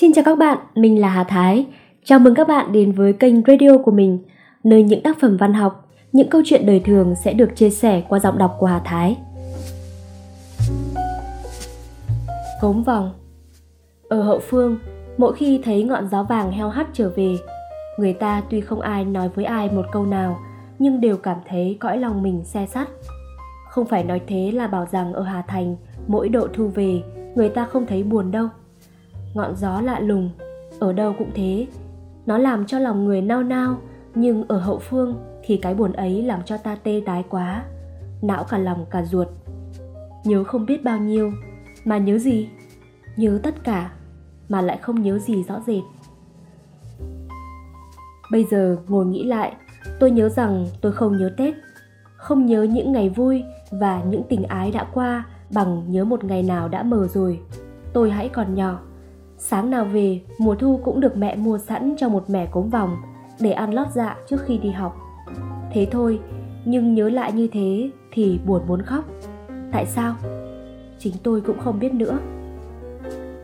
Xin chào các bạn, mình là Hà Thái. Chào mừng các bạn đến với kênh radio của mình, nơi những tác phẩm văn học, những câu chuyện đời thường sẽ được chia sẻ qua giọng đọc của Hà Thái. Cống vòng Ở hậu phương, mỗi khi thấy ngọn gió vàng heo hắt trở về, người ta tuy không ai nói với ai một câu nào, nhưng đều cảm thấy cõi lòng mình xe sắt. Không phải nói thế là bảo rằng ở Hà Thành, mỗi độ thu về, người ta không thấy buồn đâu ngọn gió lạ lùng. Ở đâu cũng thế. Nó làm cho lòng người nao nao, nhưng ở hậu phương thì cái buồn ấy làm cho ta tê tái quá, não cả lòng cả ruột. Nhớ không biết bao nhiêu, mà nhớ gì? Nhớ tất cả, mà lại không nhớ gì rõ rệt. Bây giờ ngồi nghĩ lại, tôi nhớ rằng tôi không nhớ tết, không nhớ những ngày vui và những tình ái đã qua bằng nhớ một ngày nào đã mờ rồi. Tôi hãy còn nhỏ Sáng nào về, mùa thu cũng được mẹ mua sẵn cho một mẻ cốm vòng để ăn lót dạ trước khi đi học. Thế thôi, nhưng nhớ lại như thế thì buồn muốn khóc. Tại sao? Chính tôi cũng không biết nữa.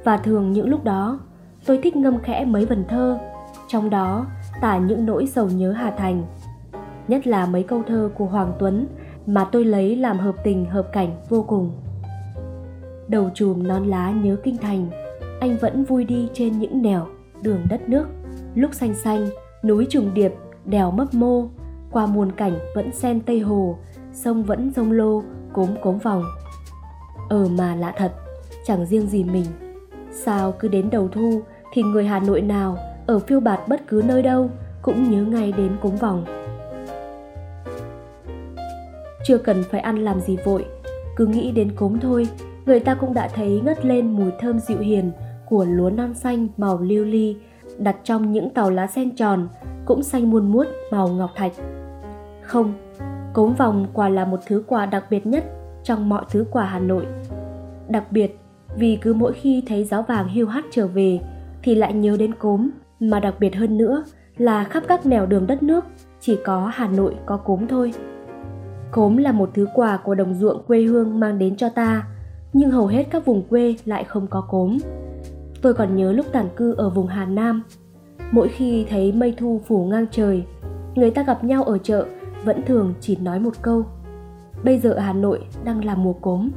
Và thường những lúc đó, tôi thích ngâm khẽ mấy vần thơ, trong đó tả những nỗi sầu nhớ Hà Thành. Nhất là mấy câu thơ của Hoàng Tuấn mà tôi lấy làm hợp tình hợp cảnh vô cùng. Đầu chùm non lá nhớ kinh thành, anh vẫn vui đi trên những nẻo đường đất nước. Lúc xanh xanh, núi trùng điệp, đèo mấp mô, qua muôn cảnh vẫn sen tây hồ, sông vẫn rông lô, cốm cốm vòng. Ờ mà lạ thật, chẳng riêng gì mình. Sao cứ đến đầu thu thì người hà nội nào ở phiêu bạt bất cứ nơi đâu cũng nhớ ngay đến cốm vòng. Chưa cần phải ăn làm gì vội, cứ nghĩ đến cốm thôi, người ta cũng đã thấy ngất lên mùi thơm dịu hiền của lúa non xanh màu lưu ly đặt trong những tàu lá sen tròn cũng xanh muôn muốt màu ngọc thạch. Không, cốm vòng quả là một thứ quà đặc biệt nhất trong mọi thứ quà Hà Nội. Đặc biệt vì cứ mỗi khi thấy giáo vàng hiu hắt trở về thì lại nhớ đến cốm, mà đặc biệt hơn nữa là khắp các nẻo đường đất nước chỉ có Hà Nội có cốm thôi. Cốm là một thứ quà của đồng ruộng quê hương mang đến cho ta, nhưng hầu hết các vùng quê lại không có cốm. Tôi còn nhớ lúc tản cư ở vùng Hà Nam. Mỗi khi thấy mây thu phủ ngang trời, người ta gặp nhau ở chợ vẫn thường chỉ nói một câu. Bây giờ Hà Nội đang là mùa cốm.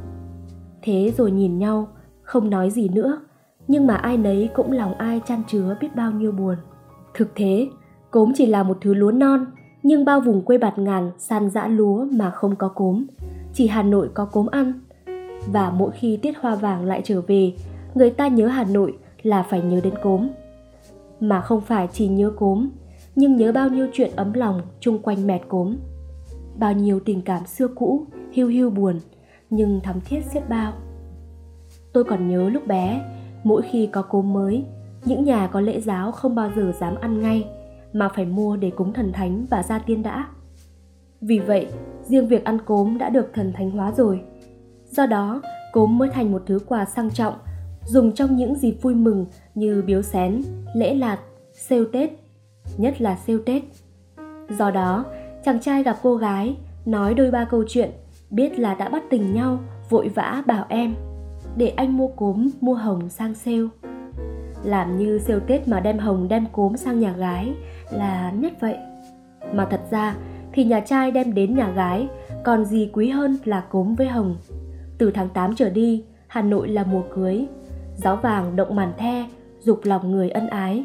Thế rồi nhìn nhau, không nói gì nữa, nhưng mà ai nấy cũng lòng ai chan chứa biết bao nhiêu buồn. Thực thế, cốm chỉ là một thứ lúa non, nhưng bao vùng quê bạt ngàn san dã lúa mà không có cốm. Chỉ Hà Nội có cốm ăn. Và mỗi khi tiết hoa vàng lại trở về, người ta nhớ Hà Nội là phải nhớ đến cốm. Mà không phải chỉ nhớ cốm, nhưng nhớ bao nhiêu chuyện ấm lòng chung quanh mẹt cốm. Bao nhiêu tình cảm xưa cũ, hiu hiu buồn, nhưng thắm thiết xiết bao. Tôi còn nhớ lúc bé, mỗi khi có cốm mới, những nhà có lễ giáo không bao giờ dám ăn ngay, mà phải mua để cúng thần thánh và gia tiên đã. Vì vậy, riêng việc ăn cốm đã được thần thánh hóa rồi. Do đó, cốm mới thành một thứ quà sang trọng dùng trong những dịp vui mừng như biếu xén, lễ lạt, sêu Tết, nhất là sêu Tết. Do đó, chàng trai gặp cô gái, nói đôi ba câu chuyện, biết là đã bắt tình nhau, vội vã bảo em, để anh mua cốm, mua hồng sang sale. Làm như sale Tết mà đem hồng đem cốm sang nhà gái là nhất vậy. Mà thật ra thì nhà trai đem đến nhà gái, còn gì quý hơn là cốm với hồng. Từ tháng 8 trở đi, Hà Nội là mùa cưới, giáo vàng động màn the, dục lòng người ân ái.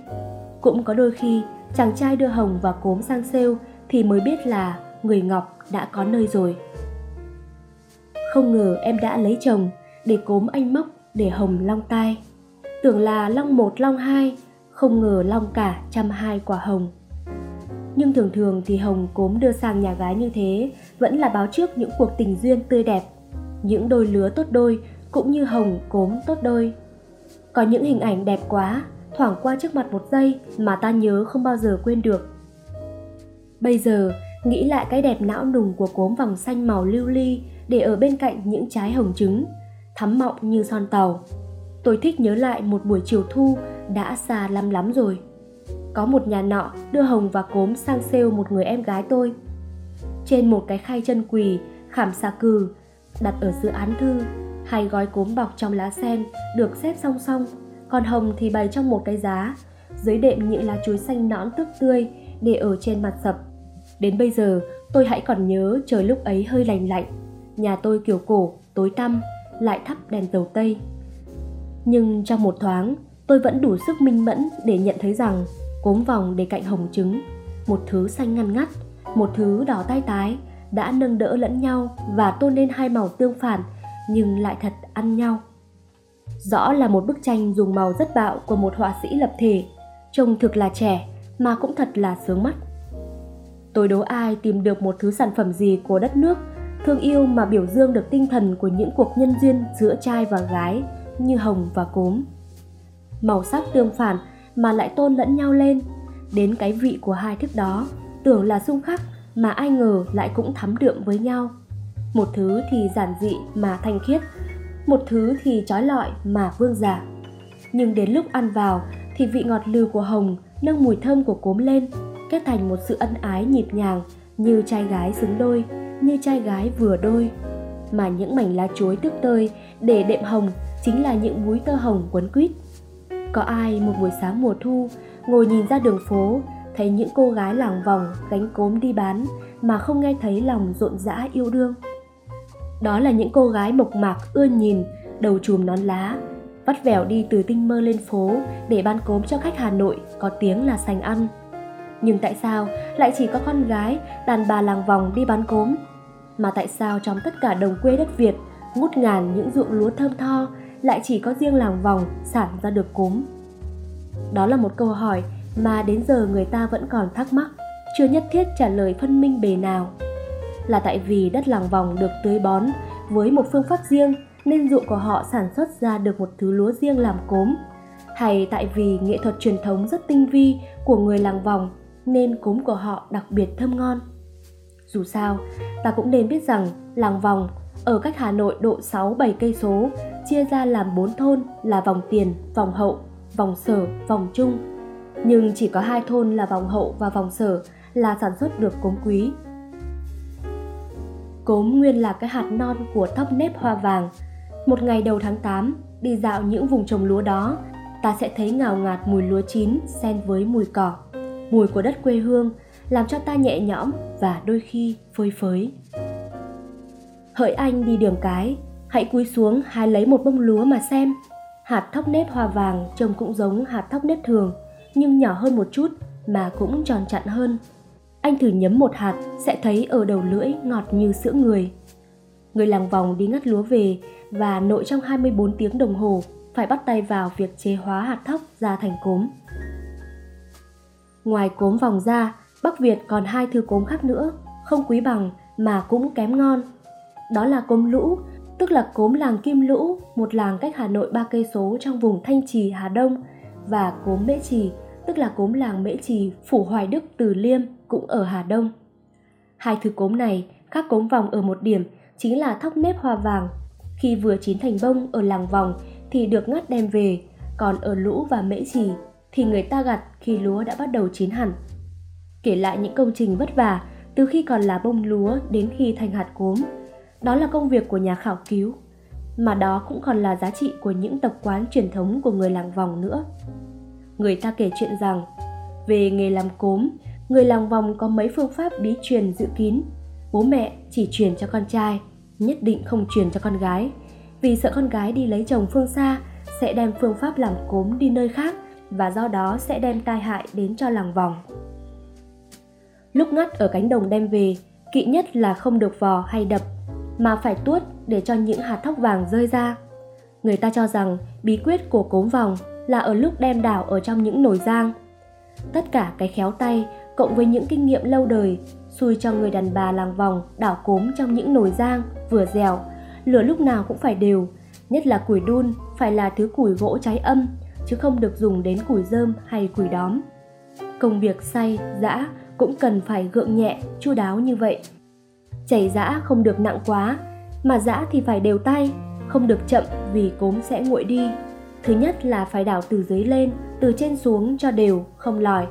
Cũng có đôi khi, chàng trai đưa hồng và cốm sang sale thì mới biết là người ngọc đã có nơi rồi. Không ngờ em đã lấy chồng để cốm anh móc để hồng long tai. Tưởng là long một, long hai, không ngờ long cả trăm hai quả hồng. Nhưng thường thường thì hồng cốm đưa sang nhà gái như thế vẫn là báo trước những cuộc tình duyên tươi đẹp. Những đôi lứa tốt đôi cũng như hồng cốm tốt đôi có những hình ảnh đẹp quá, thoảng qua trước mặt một giây mà ta nhớ không bao giờ quên được. Bây giờ, nghĩ lại cái đẹp não nùng của cốm vòng xanh màu lưu ly để ở bên cạnh những trái hồng trứng, thắm mọng như son tàu. Tôi thích nhớ lại một buổi chiều thu đã xa lắm lắm rồi. Có một nhà nọ đưa hồng và cốm sang sale một người em gái tôi. Trên một cái khay chân quỳ, khảm xà cừ, đặt ở giữa án thư hai gói cốm bọc trong lá sen được xếp song song, còn hồng thì bày trong một cái giá, dưới đệm những lá chuối xanh nõn tước tươi để ở trên mặt sập. Đến bây giờ, tôi hãy còn nhớ trời lúc ấy hơi lành lạnh. Nhà tôi kiểu cổ, tối tăm, lại thắp đèn dầu tây. Nhưng trong một thoáng, tôi vẫn đủ sức minh mẫn để nhận thấy rằng cốm vòng để cạnh hồng trứng, một thứ xanh ngăn ngắt, một thứ đỏ tai tái, đã nâng đỡ lẫn nhau và tôn lên hai màu tương phản nhưng lại thật ăn nhau. Rõ là một bức tranh dùng màu rất bạo của một họa sĩ lập thể, trông thực là trẻ mà cũng thật là sướng mắt. Tôi đố ai tìm được một thứ sản phẩm gì của đất nước, thương yêu mà biểu dương được tinh thần của những cuộc nhân duyên giữa trai và gái như hồng và cốm. Màu sắc tương phản mà lại tôn lẫn nhau lên, đến cái vị của hai thức đó, tưởng là xung khắc mà ai ngờ lại cũng thắm đượm với nhau. Một thứ thì giản dị mà thanh khiết, một thứ thì trói lọi mà vương giả. Nhưng đến lúc ăn vào thì vị ngọt lừ của hồng nâng mùi thơm của cốm lên, kết thành một sự ân ái nhịp nhàng như trai gái xứng đôi, như trai gái vừa đôi. Mà những mảnh lá chuối tước tơi để đệm hồng chính là những búi tơ hồng quấn quýt. Có ai một buổi sáng mùa thu ngồi nhìn ra đường phố thấy những cô gái làng vòng gánh cốm đi bán mà không nghe thấy lòng rộn rã yêu đương. Đó là những cô gái mộc mạc ưa nhìn, đầu chùm nón lá, vắt vẻo đi từ tinh mơ lên phố để bán cốm cho khách Hà Nội có tiếng là sành ăn. Nhưng tại sao lại chỉ có con gái, đàn bà làng vòng đi bán cốm? Mà tại sao trong tất cả đồng quê đất Việt, ngút ngàn những ruộng lúa thơm tho, lại chỉ có riêng làng vòng sản ra được cốm? Đó là một câu hỏi mà đến giờ người ta vẫn còn thắc mắc, chưa nhất thiết trả lời phân minh bề nào. Là tại vì đất làng vòng được tưới bón với một phương pháp riêng nên ruộng của họ sản xuất ra được một thứ lúa riêng làm cốm hay tại vì nghệ thuật truyền thống rất tinh vi của người làng vòng nên cốm của họ đặc biệt thơm ngon. Dù sao, ta cũng nên biết rằng làng vòng ở cách Hà Nội độ 6-7 cây số, chia ra làm 4 thôn là vòng tiền, vòng hậu, vòng sở, vòng trung. Nhưng chỉ có hai thôn là vòng hậu và vòng sở là sản xuất được cốm quý. Cốm nguyên là cái hạt non của thóc nếp hoa vàng. Một ngày đầu tháng 8, đi dạo những vùng trồng lúa đó, ta sẽ thấy ngào ngạt mùi lúa chín xen với mùi cỏ mùi của đất quê hương làm cho ta nhẹ nhõm và đôi khi phơi phới. Hỡi anh đi đường cái, hãy cúi xuống hái lấy một bông lúa mà xem. Hạt thóc nếp hoa vàng trông cũng giống hạt thóc nếp thường, nhưng nhỏ hơn một chút mà cũng tròn chặn hơn. Anh thử nhấm một hạt sẽ thấy ở đầu lưỡi ngọt như sữa người. Người làng vòng đi ngắt lúa về và nội trong 24 tiếng đồng hồ phải bắt tay vào việc chế hóa hạt thóc ra thành cốm. Ngoài cốm vòng ra, Bắc Việt còn hai thứ cốm khác nữa, không quý bằng mà cũng kém ngon. Đó là cốm lũ, tức là cốm làng Kim Lũ, một làng cách Hà Nội 3 cây số trong vùng Thanh Trì, Hà Đông và cốm Mễ Trì, tức là cốm làng Mễ Trì, Phủ Hoài Đức, Từ Liêm cũng ở Hà Đông. Hai thứ cốm này khác cốm vòng ở một điểm chính là thóc nếp hoa vàng. Khi vừa chín thành bông ở làng vòng thì được ngắt đem về, còn ở lũ và mễ trì thì người ta gặt khi lúa đã bắt đầu chín hẳn. Kể lại những công trình vất vả từ khi còn là bông lúa đến khi thành hạt cốm. Đó là công việc của nhà khảo cứu, mà đó cũng còn là giá trị của những tập quán truyền thống của người làng vòng nữa. Người ta kể chuyện rằng, về nghề làm cốm, người làng vòng có mấy phương pháp bí truyền dự kín. Bố mẹ chỉ truyền cho con trai, nhất định không truyền cho con gái, vì sợ con gái đi lấy chồng phương xa sẽ đem phương pháp làm cốm đi nơi khác và do đó sẽ đem tai hại đến cho làng vòng. Lúc ngắt ở cánh đồng đem về, kỵ nhất là không được vò hay đập, mà phải tuốt để cho những hạt thóc vàng rơi ra. Người ta cho rằng bí quyết của cốm vòng là ở lúc đem đảo ở trong những nồi giang. Tất cả cái khéo tay cộng với những kinh nghiệm lâu đời xui cho người đàn bà làng vòng đảo cốm trong những nồi giang vừa dẻo, lửa lúc nào cũng phải đều, nhất là củi đun phải là thứ củi gỗ cháy âm chứ không được dùng đến củi dơm hay củi đóm. Công việc xay, giã cũng cần phải gượng nhẹ, chu đáo như vậy. Chảy giã không được nặng quá, mà giã thì phải đều tay, không được chậm vì cốm sẽ nguội đi. Thứ nhất là phải đảo từ dưới lên, từ trên xuống cho đều, không lòi.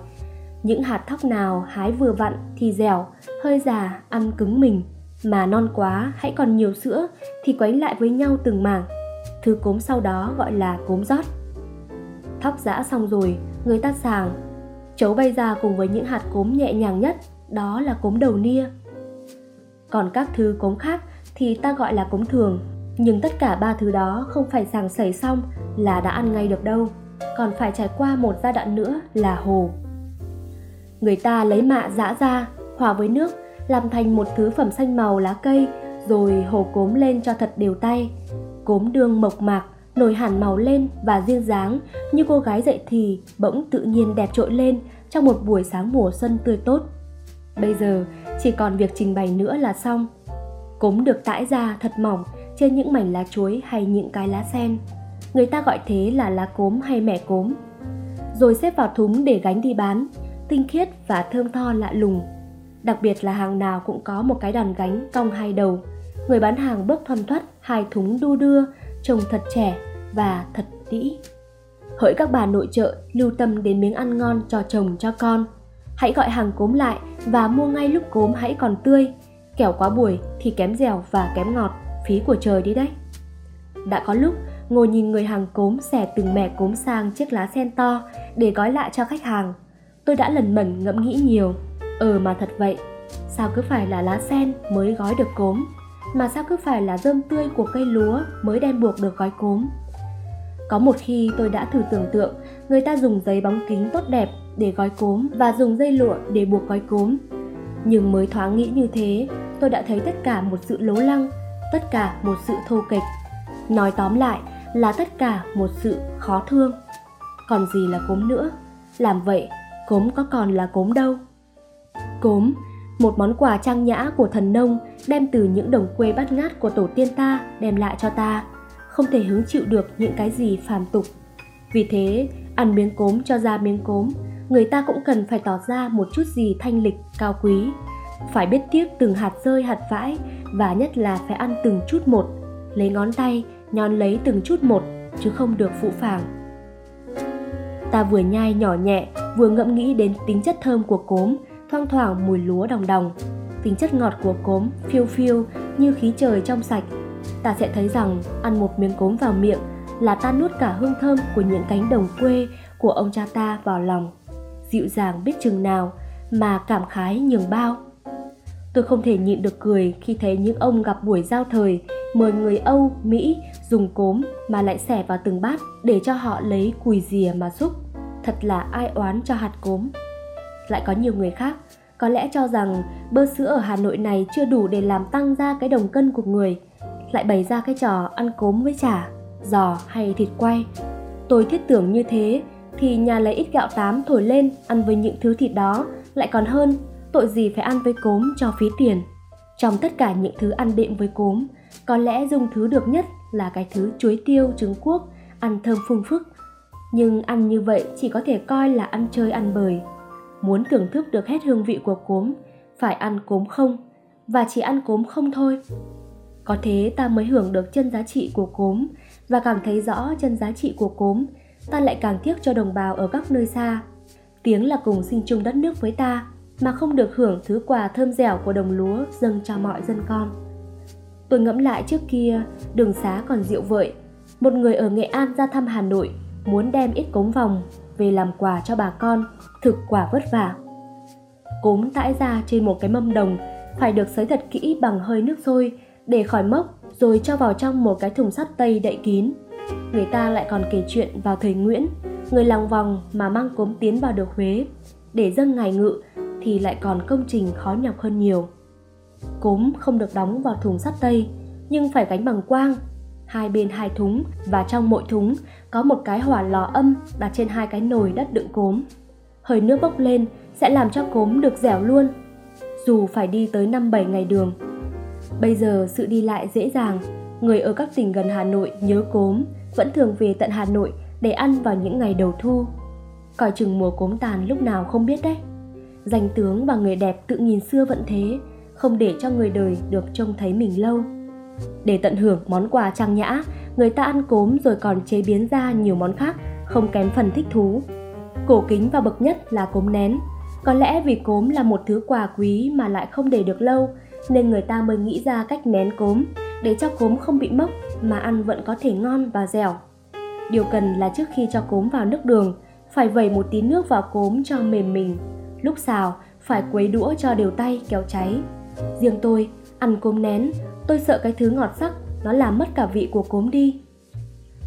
Những hạt thóc nào hái vừa vặn thì dẻo, hơi già, ăn cứng mình. Mà non quá, hãy còn nhiều sữa thì quấy lại với nhau từng mảng. Thứ cốm sau đó gọi là cốm rót. Thóc giã xong rồi, người ta sàng. Chấu bay ra cùng với những hạt cốm nhẹ nhàng nhất, đó là cốm đầu nia. Còn các thứ cốm khác thì ta gọi là cốm thường. Nhưng tất cả ba thứ đó không phải sàng sẩy xong là đã ăn ngay được đâu, còn phải trải qua một giai đoạn nữa là hồ. Người ta lấy mạ giã ra, hòa với nước, làm thành một thứ phẩm xanh màu lá cây, rồi hồ cốm lên cho thật đều tay. Cốm đương mộc mạc, nổi hẳn màu lên và duyên dáng như cô gái dậy thì bỗng tự nhiên đẹp trội lên trong một buổi sáng mùa xuân tươi tốt. Bây giờ chỉ còn việc trình bày nữa là xong. Cốm được tãi ra thật mỏng trên những mảnh lá chuối hay những cái lá sen. Người ta gọi thế là lá cốm hay mẻ cốm. Rồi xếp vào thúng để gánh đi bán, tinh khiết và thơm tho lạ lùng. Đặc biệt là hàng nào cũng có một cái đòn gánh cong hai đầu. Người bán hàng bước thoăn thoắt hai thúng đu đưa, trông thật trẻ và thật tĩ, Hỡi các bà nội trợ lưu tâm đến miếng ăn ngon cho chồng cho con. Hãy gọi hàng cốm lại và mua ngay lúc cốm hãy còn tươi. Kẻo quá buổi thì kém dẻo và kém ngọt, phí của trời đi đấy. Đã có lúc ngồi nhìn người hàng cốm xẻ từng mẻ cốm sang chiếc lá sen to để gói lại cho khách hàng. Tôi đã lần mẩn ngẫm nghĩ nhiều. Ờ mà thật vậy, sao cứ phải là lá sen mới gói được cốm, mà sao cứ phải là rơm tươi của cây lúa mới đem buộc được gói cốm. Có một khi tôi đã thử tưởng tượng người ta dùng giấy bóng kính tốt đẹp để gói cốm và dùng dây lụa để buộc gói cốm. Nhưng mới thoáng nghĩ như thế, tôi đã thấy tất cả một sự lố lăng, tất cả một sự thô kịch. Nói tóm lại là tất cả một sự khó thương. Còn gì là cốm nữa? Làm vậy, cốm có còn là cốm đâu. Cốm, một món quà trang nhã của thần nông đem từ những đồng quê bát ngát của tổ tiên ta đem lại cho ta, không thể hứng chịu được những cái gì phàm tục. Vì thế, ăn miếng cốm cho ra miếng cốm, người ta cũng cần phải tỏ ra một chút gì thanh lịch, cao quý. Phải biết tiếc từng hạt rơi hạt vãi và nhất là phải ăn từng chút một, lấy ngón tay nhón lấy từng chút một chứ không được phụ phàng. Ta vừa nhai nhỏ nhẹ, vừa ngẫm nghĩ đến tính chất thơm của cốm, thoang thoảng mùi lúa đồng đồng. Tính chất ngọt của cốm phiêu phiêu như khí trời trong sạch. Ta sẽ thấy rằng ăn một miếng cốm vào miệng là ta nuốt cả hương thơm của những cánh đồng quê của ông cha ta vào lòng. Dịu dàng biết chừng nào mà cảm khái nhường bao. Tôi không thể nhịn được cười khi thấy những ông gặp buổi giao thời mời người Âu, Mỹ dùng cốm mà lại xẻ vào từng bát để cho họ lấy cùi dìa mà xúc. Thật là ai oán cho hạt cốm. Lại có nhiều người khác có lẽ cho rằng bơ sữa ở Hà Nội này chưa đủ để làm tăng ra cái đồng cân của người, lại bày ra cái trò ăn cốm với chả, giò hay thịt quay. Tôi thiết tưởng như thế thì nhà lấy ít gạo tám thổi lên ăn với những thứ thịt đó lại còn hơn, tội gì phải ăn với cốm cho phí tiền. Trong tất cả những thứ ăn đệm với cốm, có lẽ dùng thứ được nhất là cái thứ chuối tiêu trứng cuốc, ăn thơm phung phức. Nhưng ăn như vậy chỉ có thể coi là ăn chơi ăn bời. Muốn thưởng thức được hết hương vị của cốm, phải ăn cốm không, và chỉ ăn cốm không thôi. Có thế ta mới hưởng được chân giá trị của cốm và cảm thấy rõ chân giá trị của cốm, ta lại càng tiếc cho đồng bào ở các nơi xa. Tiếng là cùng sinh chung đất nước với ta, mà không được hưởng thứ quà thơm dẻo của đồng lúa dâng cho mọi dân con. Tôi ngẫm lại trước kia, đường xá còn dịu vợi. Một người ở Nghệ An ra thăm Hà Nội, muốn đem ít cống vòng về làm quà cho bà con, thực quả vất vả. Cốm tãi ra trên một cái mâm đồng, phải được sới thật kỹ bằng hơi nước sôi, để khỏi mốc rồi cho vào trong một cái thùng sắt tây đậy kín. Người ta lại còn kể chuyện vào thời Nguyễn, người làng vòng mà mang cốm tiến vào được Huế, để dâng ngài ngự thì lại còn công trình khó nhọc hơn nhiều. Cốm không được đóng vào thùng sắt tây, nhưng phải gánh bằng quang. Hai bên hai thúng và trong mỗi thúng có một cái hỏa lò âm đặt trên hai cái nồi đất đựng cốm. Hơi nước bốc lên sẽ làm cho cốm được dẻo luôn, dù phải đi tới 5-7 ngày đường. Bây giờ sự đi lại dễ dàng, người ở các tỉnh gần Hà Nội nhớ cốm vẫn thường về tận Hà Nội để ăn vào những ngày đầu thu. Coi chừng mùa cốm tàn lúc nào không biết đấy. Danh tướng và người đẹp tự nhìn xưa vẫn thế, không để cho người đời được trông thấy mình lâu. Để tận hưởng món quà trang nhã, người ta ăn cốm rồi còn chế biến ra nhiều món khác, không kém phần thích thú. Cổ kính và bậc nhất là cốm nén. Có lẽ vì cốm là một thứ quà quý mà lại không để được lâu, nên người ta mới nghĩ ra cách nén cốm để cho cốm không bị mốc mà ăn vẫn có thể ngon và dẻo. Điều cần là trước khi cho cốm vào nước đường, phải vẩy một tí nước vào cốm cho mềm mình. Lúc xào, phải quấy đũa cho đều tay kéo cháy. Riêng tôi, ăn cốm nén, tôi sợ cái thứ ngọt sắc nó làm mất cả vị của cốm đi.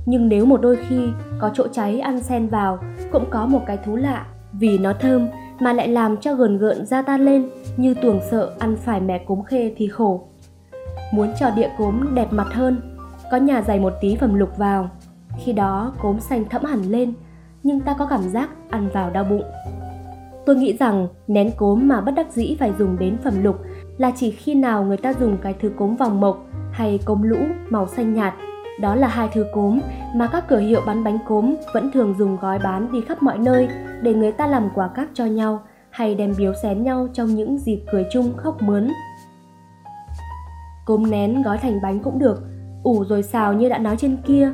Nhưng nếu một đôi khi có chỗ cháy ăn xen vào, cũng có một cái thú lạ, vì nó thơm mà lại làm cho gờn gợn da tan lên như tuồng sợ ăn phải mẻ cốm khê thì khổ. Muốn cho địa cốm đẹp mặt hơn, có nhà dày một tí phẩm lục vào. Khi đó cốm xanh thẫm hẳn lên, nhưng ta có cảm giác ăn vào đau bụng. Tôi nghĩ rằng nén cốm mà bất đắc dĩ phải dùng đến phẩm lục là chỉ khi nào người ta dùng cái thứ cốm vòng mộc hay cốm lũ màu xanh nhạt. Đó là hai thứ cốm mà các cửa hiệu bán bánh cốm vẫn thường dùng gói bán đi khắp mọi nơi để người ta làm quà cáp cho nhau hay đem biếu xén nhau trong những dịp cười chung khóc mướn. Cốm nén gói thành bánh cũng được, ủ rồi xào như đã nói trên kia,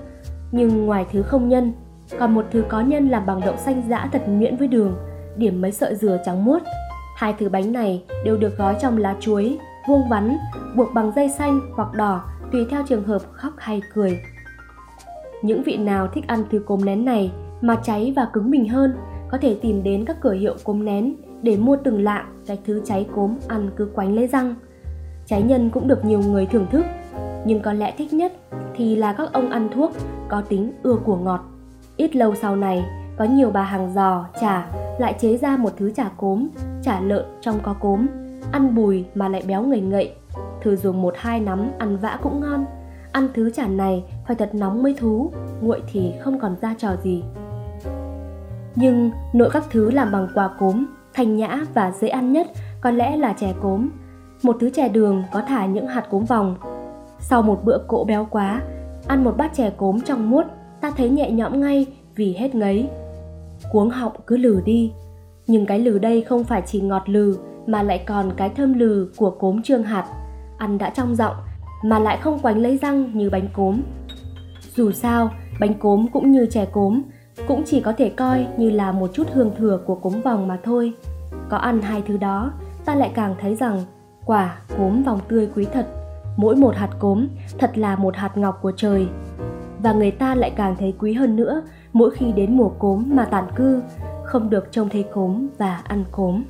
nhưng ngoài thứ không nhân, còn một thứ có nhân làm bằng đậu xanh giã thật nhuyễn với đường, điểm mấy sợi dừa trắng muốt. Hai thứ bánh này đều được gói trong lá chuối, vuông vắn, buộc bằng dây xanh hoặc đỏ tùy theo trường hợp khóc hay cười. Những vị nào thích ăn thứ cốm nén này mà cháy và cứng mình hơn có thể tìm đến các cửa hiệu cốm nén để mua từng lạng cái thứ cháy cốm ăn cứ quánh lấy răng. Trái nhân cũng được nhiều người thưởng thức, nhưng có lẽ thích nhất thì là các ông ăn thuốc có tính ưa của ngọt. Ít lâu sau này, có nhiều bà hàng giò, chả lại chế ra một thứ chả cốm, chả lợn trong có cốm, ăn bùi mà lại béo ngậy ngậy. Thử dùng một hai nắm ăn vã cũng ngon. Ăn thứ chả này phải thật nóng mới thú, nguội thì không còn ra trò gì. Nhưng nội các thứ làm bằng quả cốm, thanh nhã và dễ ăn nhất có lẽ là chè cốm. Một thứ chè đường có thả những hạt cốm vòng. Sau một bữa cỗ béo quá, ăn một bát chè cốm trong muốt, ta thấy nhẹ nhõm ngay vì hết ngấy. Cuống họng cứ lừ đi, nhưng cái lừ đây không phải chỉ ngọt lừ mà lại còn cái thơm lừ của cốm trương hạt, ăn đã trong giọng mà lại không quánh lấy răng như bánh cốm. Dù sao, bánh cốm cũng như chè cốm cũng chỉ có thể coi như là một chút hương thừa của cốm vòng mà thôi. Có ăn hai thứ đó, ta lại càng thấy rằng quả cốm vòng tươi quý thật. Mỗi một hạt cốm thật là một hạt ngọc của trời. Và người ta lại càng thấy quý hơn nữa mỗi khi đến mùa cốm mà tản cư, không được trông thấy cốm và ăn cốm.